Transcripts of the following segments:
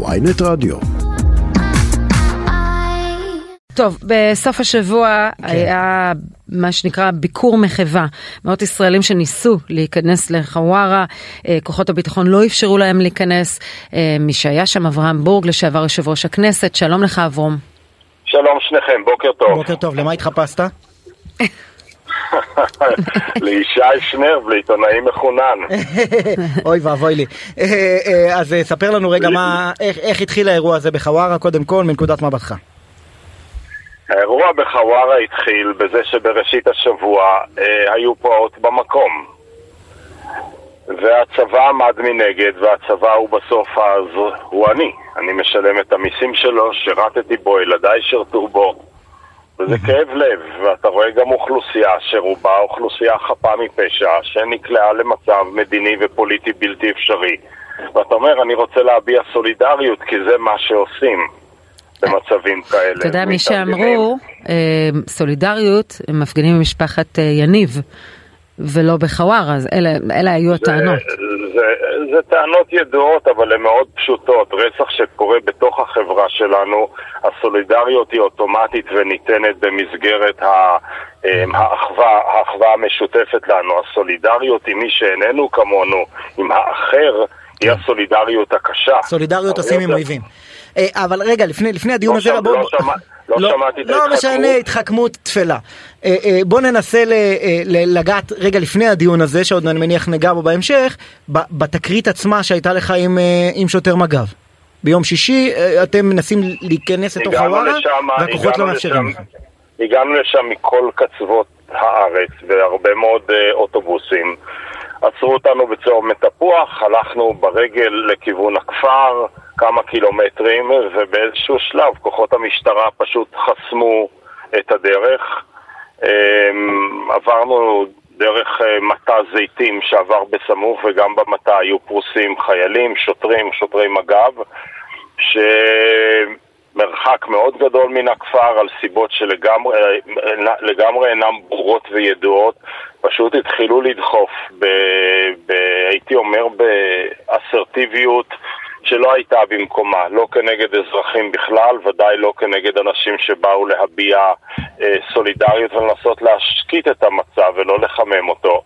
ויינט רדיו. טוב, בסוף השבוע כן. היה מה שנקרא ביקור מחווה. מאות ישראלים שניסו להיכנס לחווארה, אה, כוחות הביטחון לא אפשרו להם להיכנס. אה, מי שהיה שם, אברהם בורג, לשעבר יושב ראש הכנסת, שלום לך אברום. שלום שניכם, בוקר טוב. בוקר טוב, למה התחפשת? לישי שנר ולעיתונאי מחונן. אוי ואבוי לי. אה, אה, אז אה, ספר לנו רגע מה, איך התחיל האירוע הזה בחווארה, קודם כל, מנקודת מבטך. האירוע בחווארה התחיל בזה שבראשית השבוע היו פרעות במקום. והצבא עמד מנגד, והצבא הוא בסוף אז, הוא אני. אני משלם את המיסים שלו, שירתתי בו, ילדיי שירתו בו. וזה כאב לב, ואתה רואה גם אוכלוסייה שרובה אוכלוסייה חפה מפשע, שנקלעה למצב מדיני ופוליטי בלתי אפשרי. ואתה אומר, אני רוצה להביע סולידריות, כי זה מה שעושים במצבים כאלה. אתה יודע, מי שאמרו, אה, סולידריות, הם מפגינים ממשפחת אה, יניב. ולא בחווארה, אלה, אלה היו הטענות. זה, זה, זה טענות ידועות, אבל הן מאוד פשוטות. רצח שקורה בתוך החברה שלנו, הסולידריות היא אוטומטית וניתנת במסגרת ה, אמ, האחווה, האחווה המשותפת לנו. הסולידריות עם מי שאיננו כמונו, עם האחר, היא כן. הסולידריות הקשה. סולידריות עושים עם אויבים. אה, אבל רגע, לפני, לפני הדיון לא הזה... בוא, לא, שמע, לא, לא שמעתי את לא ההתחכמות. לא משנה, התחכמות תפלה. אה, אה, בוא ננסה לגעת רגע לפני הדיון הזה, שעוד אני מניח ניגע בו בהמשך, בתקרית עצמה שהייתה לך עם, עם שוטר מג"ב. ביום שישי אתם מנסים להיכנס לתוך הווארה, והכוחות לא מאפשרים לכם. הגענו לשם מכל קצוות הארץ, והרבה מאוד אוטובוסים. עצרו אותנו בצומת תפוח, הלכנו ברגל לכיוון הכפר. כמה קילומטרים, ובאיזשהו שלב כוחות המשטרה פשוט חסמו את הדרך. אמ, עברנו דרך אה, מטע זיתים שעבר בסמוך, וגם במטע היו פרוסים חיילים, שוטרים, שוטרי מג"ב, שמרחק מאוד גדול מן הכפר על סיבות שלגמרי אה, אינן ברורות וידועות, פשוט התחילו לדחוף, ב, ב, הייתי אומר באסרטיביות שלא הייתה במקומה, לא כנגד אזרחים בכלל, ודאי לא כנגד אנשים שבאו להביע אה, סולידריות ולנסות להשקיט את המצב ולא לחמם אותו.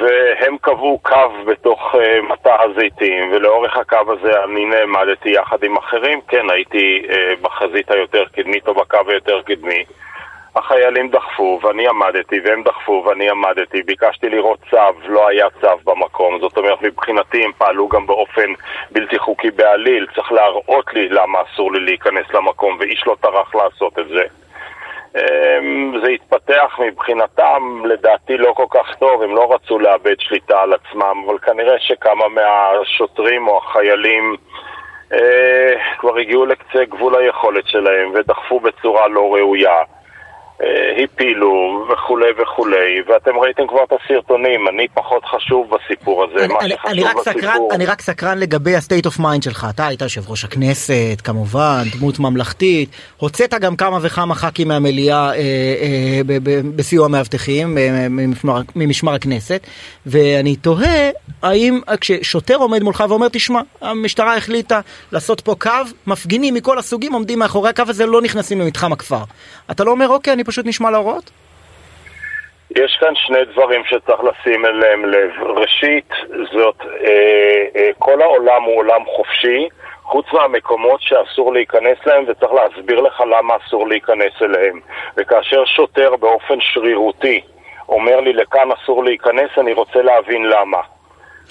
והם קבעו קו בתוך uh, מטע הזיתים, ולאורך הקו הזה אני נעמדתי יחד עם אחרים, כן, הייתי uh, בחזית היותר קדמית או בקו היותר קדמי. החיילים דחפו ואני עמדתי, והם דחפו ואני עמדתי, ביקשתי לראות צו, לא היה צו במקום, זאת אומרת מבחינתי הם פעלו גם באופן בלתי חוקי בעליל, צריך להראות לי למה אסור לי להיכנס למקום, ואיש לא טרח לעשות את זה. אמ, זה התפתח מבחינתם, לדעתי לא כל כך טוב, הם לא רצו לאבד שליטה על עצמם, אבל כנראה שכמה מהשוטרים או החיילים אה, כבר הגיעו לקצה גבול היכולת שלהם ודחפו בצורה לא ראויה. אה, הפילו וכולי וכולי, ואתם ראיתם כבר את הסרטונים, אני פחות חשוב בסיפור הזה, אני, מה אני, שחשוב אני רק בסיפור... סקרן, אני רק סקרן לגבי ה-state of mind שלך, אתה היית יושב ראש הכנסת, כמובן, דמות ממלכתית, הוצאת גם כמה וכמה ח"כים מהמליאה אה, אה, ב, ב, בסיוע מאבטחים אה, ממשמר, ממשמר הכנסת, ואני תוהה האם כששוטר עומד מולך ואומר, תשמע, המשטרה החליטה לעשות פה קו, מפגינים מכל הסוגים עומדים מאחורי הקו הזה, לא נכנסים למתחם הכפר. אתה לא אומר, אוקיי, אני פשוט נשמע להוראות? יש כאן שני דברים שצריך לשים אליהם לב. ראשית, זאת, אה, אה, כל העולם הוא עולם חופשי, חוץ מהמקומות שאסור להיכנס להם וצריך להסביר לך למה אסור להיכנס אליהם. וכאשר שוטר באופן שרירותי אומר לי לכאן אסור להיכנס, אני רוצה להבין למה.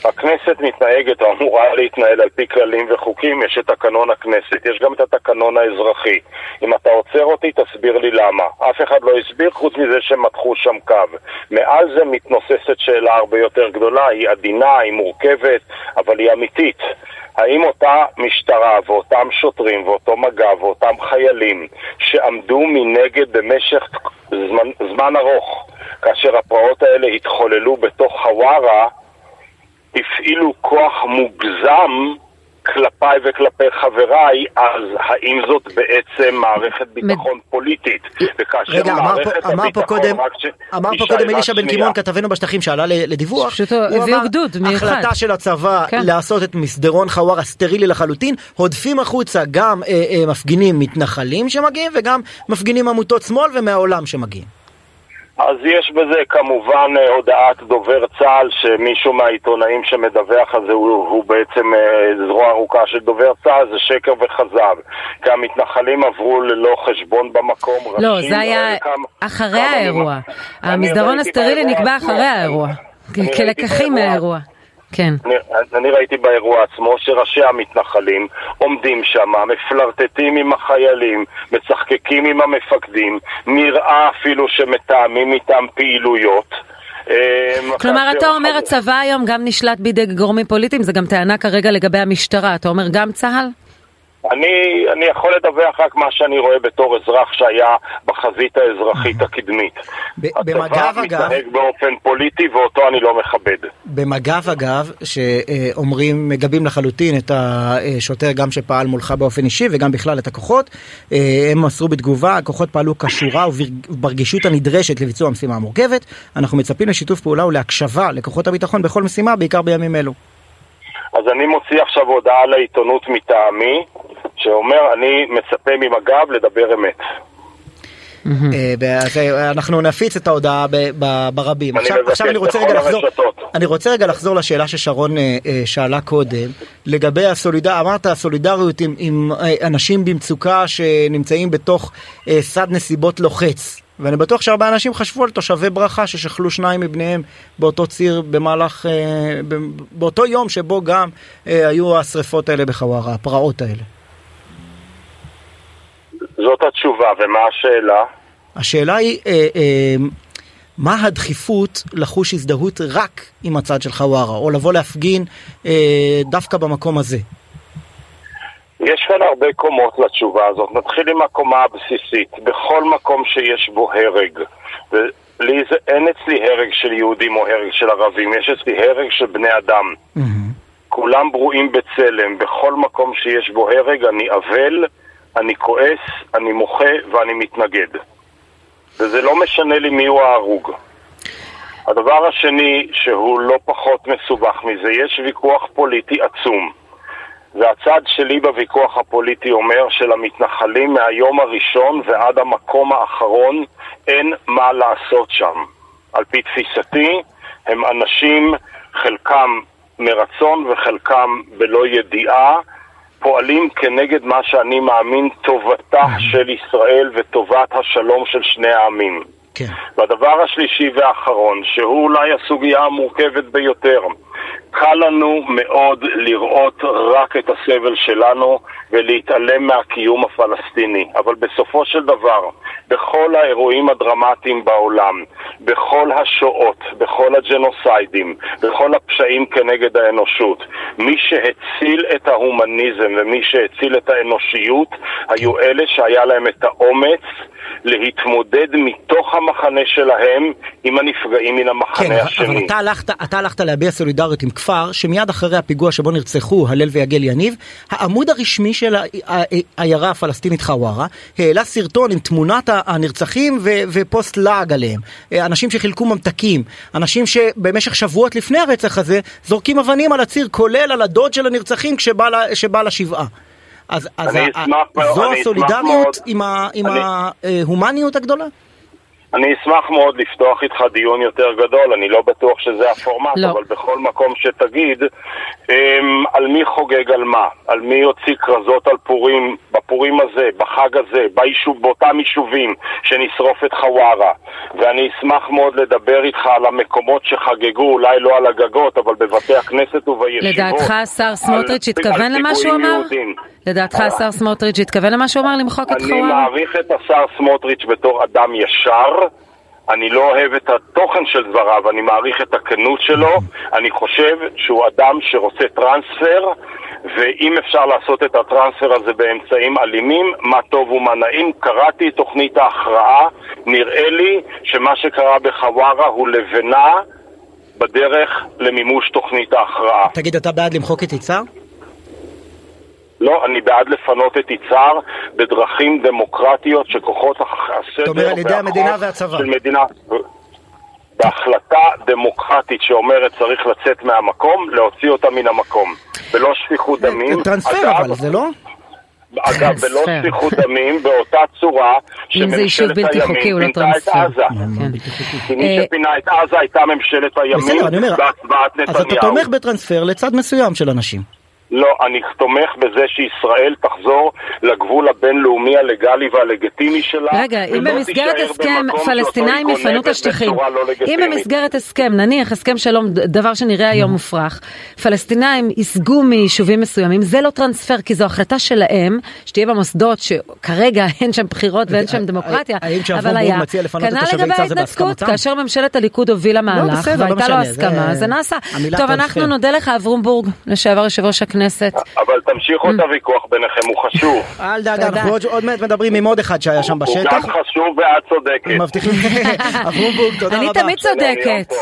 הכנסת מתנהגת או אמורה להתנהל על פי כללים וחוקים, יש את תקנון הכנסת, יש גם את התקנון האזרחי. אם אתה עוצר אותי, תסביר לי למה. אף אחד לא הסביר חוץ מזה שמתחו שם קו. מעל זה מתנוססת שאלה הרבה יותר גדולה, היא עדינה, היא מורכבת, אבל היא אמיתית. האם אותה משטרה ואותם שוטרים ואותו מג"ב ואותם חיילים שעמדו מנגד במשך זמן, זמן ארוך כאשר הפרעות האלה התחוללו בתוך חווארה הפעילו כוח מוגזם כלפיי וכלפי חבריי, אז האם זאת בעצם מערכת ביטחון פוליטית? וכאשר רגע, אמר פה, אמר פה קודם, ש... אמר פה קודם אלישע בן קימון, כתבנו בשטחים שעלה לדיווח, הוא אמר, גדוד. החלטה של הצבא כן. לעשות את מסדרון חווארה סטרילי לחלוטין, הודפים החוצה גם אה, אה, מפגינים מתנחלים שמגיעים וגם מפגינים עמותות שמאל ומהעולם שמגיעים. אז יש בזה כמובן אה, הודעת דובר צה"ל שמישהו מהעיתונאים שמדווח על זה הוא, הוא בעצם אה, זרוע ארוכה של דובר צה"ל, זה שקר וכזב. כי המתנחלים עברו ללא חשבון במקום. לא, זה היה כמה, אחרי כמה האירוע. המסדרון הסטרילי נקבע אחרי האירוע. כלקחים מהאירוע. כן. אני, אני ראיתי באירוע עצמו שראשי המתנחלים עומדים שם, מפלרטטים עם החיילים, מצחקקים עם המפקדים, נראה אפילו שמתאמים איתם פעילויות. אה, כלומר, אתה אומר הצבא היום גם נשלט בידי גורמים פוליטיים, זה גם טענה כרגע לגבי המשטרה. אתה אומר גם צה"ל? אני, אני יכול לדווח רק מה שאני רואה בתור אזרח שהיה בחזית האזרחית הקדמית. במג"ב אגב... הצבא מתנהג באופן פוליטי ואותו אני לא מכבד. במג"ב אגב, שאומרים, מגבים לחלוטין את השוטר גם שפעל מולך באופן אישי וגם בכלל את הכוחות, אה, הם מסרו בתגובה, הכוחות פעלו כשורה וברגישות הנדרשת לביצוע המשימה המורכבת. אנחנו מצפים לשיתוף פעולה ולהקשבה לכוחות הביטחון בכל משימה, בעיקר בימים אלו. אז אני מוציא עכשיו הודעה לעיתונות מטעמי, שאומר, אני מצפה ממג"ב לדבר אמת. אה, אה, אנחנו נפיץ את ההודעה ברבים. עכשיו אני רוצה רגע לחזור, אני רוצה רגע לחזור לשאלה ששרון אה, שאלה קודם, לגבי הסולידריות, אמרת הסולידריות עם אנשים במצוקה שנמצאים בתוך סד נסיבות לוחץ. ואני בטוח שהרבה אנשים חשבו על תושבי ברכה ששכלו שניים מבניהם באותו ציר במהלך, באותו יום שבו גם היו השריפות האלה בחווארה, הפרעות האלה. זאת התשובה, ומה השאלה? השאלה היא, אה, אה, מה הדחיפות לחוש הזדהות רק עם הצד של חווארה, או לבוא להפגין אה, דווקא במקום הזה? יש כאן הרבה קומות לתשובה הזאת. נתחיל עם הקומה הבסיסית. בכל מקום שיש בו הרג, ולי זה, אין אצלי הרג של יהודים או הרג של ערבים, יש אצלי הרג של בני אדם. Mm-hmm. כולם ברואים בצלם. בכל מקום שיש בו הרג אני אבל, אני כועס, אני מוחה ואני מתנגד. וזה לא משנה לי מי הוא ההרוג. הדבר השני, שהוא לא פחות מסובך מזה, יש ויכוח פוליטי עצום. והצד שלי בוויכוח הפוליטי אומר שלמתנחלים מהיום הראשון ועד המקום האחרון אין מה לעשות שם. על פי תפיסתי, הם אנשים, חלקם מרצון וחלקם בלא ידיעה, פועלים כנגד מה שאני מאמין טובתה של ישראל וטובת השלום של שני העמים. כן. והדבר השלישי והאחרון, שהוא אולי הסוגיה המורכבת ביותר, קל לנו מאוד לראות רק את הסבל שלנו ולהתעלם מהקיום הפלסטיני, אבל בסופו של דבר, בכל האירועים הדרמטיים בעולם, בכל השואות, בכל הג'נוסיידים, בכל הפשעים כנגד האנושות, מי שהציל את ההומניזם ומי שהציל את האנושיות היו אלה שהיה להם את האומץ להתמודד מתוך המחנה שלהם עם הנפגעים מן המחנה כן, השני. אבל אתה הלכת, אתה הלכת להביע סולידריות עם כפר שמיד אחרי הפיגוע שבו נרצחו הלל ויגל יניב, העמוד הרשמי של העיירה הפלסטינית חווארה העלה סרטון עם תמונת הנרצחים ו, ופוסט לעג עליהם. אנשים שחילקו ממתקים, אנשים שבמשך שבועות לפני הרצח הזה זורקים אבנים על הציר כולל על הדוד של הנרצחים כשבא לשבעה. אז, אז ה, זו הסולידריות עם, ה, עם אני... ההומניות הגדולה? אני אשמח מאוד לפתוח איתך דיון יותר גדול, אני לא בטוח שזה הפורמט, לא. אבל בכל מקום שתגיד, אמ, על מי חוגג על מה, על מי יוציא כרזות על פורים, בפורים הזה, בחג הזה, ביישוב, באותם יישובים שנשרוף את חווארה. ואני אשמח מאוד לדבר איתך על המקומות שחגגו, אולי לא על הגגות, אבל בבתי הכנסת ובישיבות. לדעתך השר סמוטריץ' התכוון למה שהוא אמר? יהודים. לדעתך השר סמוטריץ' התכוון למה שהוא אמר למחוק את חווארה? אני מעריך את השר סמוטריץ' בתור אדם ישר. אני לא אוהב את התוכן של דבריו, אני מעריך את הכנות שלו, אני חושב שהוא אדם שרוצה טרנספר, ואם אפשר לעשות את הטרנספר הזה באמצעים אלימים, מה טוב ומה נעים. קראתי את תוכנית ההכרעה, נראה לי שמה שקרה בחווארה הוא לבנה בדרך למימוש תוכנית ההכרעה. תגיד, אתה בעד למחוק את יצהר? לא, אני בעד לפנות את יצהר בדרכים דמוקרטיות שכוחות הסדר אתה אומר על ידי המדינה והצבא. של מדינה... בהחלטה דמוקרטית שאומרת צריך לצאת מהמקום, להוציא אותה מן המקום. ולא שפיכות דמים. טרנספר אבל, זה לא? אגב, בלא שפיכות דמים, באותה צורה שממשלת הימין פינתה את עזה. כי מי שפינה את עזה הייתה ממשלת הימין בהצבעת נתניהו. אז אתה תומך בטרנספר לצד מסוים של אנשים. לא, אני תומך בזה שישראל תחזור לגבול הבינלאומי הלגלי והלגיטימי שלה. רגע, אם במסגרת הסכם פלסטינאים יפנו את השטחים, לא אם במסגרת הסכם, נניח הסכם שלום, דבר שנראה היום מופרך, פלסטינאים ייסגו מיישובים מסוימים, זה לא טרנספר, כי זו החלטה שלהם, שתהיה במוסדות שכרגע אין שם בחירות ואין שם דמוקרטיה, אבל היה, כנ"ל לגבי ההתנתקות, כאשר ממשלת הליכוד הובילה לא, מהלך והייתה לו הסכמה, זה נעשה. טוב, אנחנו נודה לך אברום בורג, לשעבר יושב ראש הכנסת. הכנסת. אבל תמשיכו את הוויכוח ביניכם, הוא חשוב. אל דאגה, אנחנו עוד מעט מדברים עם עוד אחד שהיה שם בשטח. הוא גם חשוב ואת צודקת. מבטיחים. אברום בורג, תודה רבה. אני תמיד צודקת.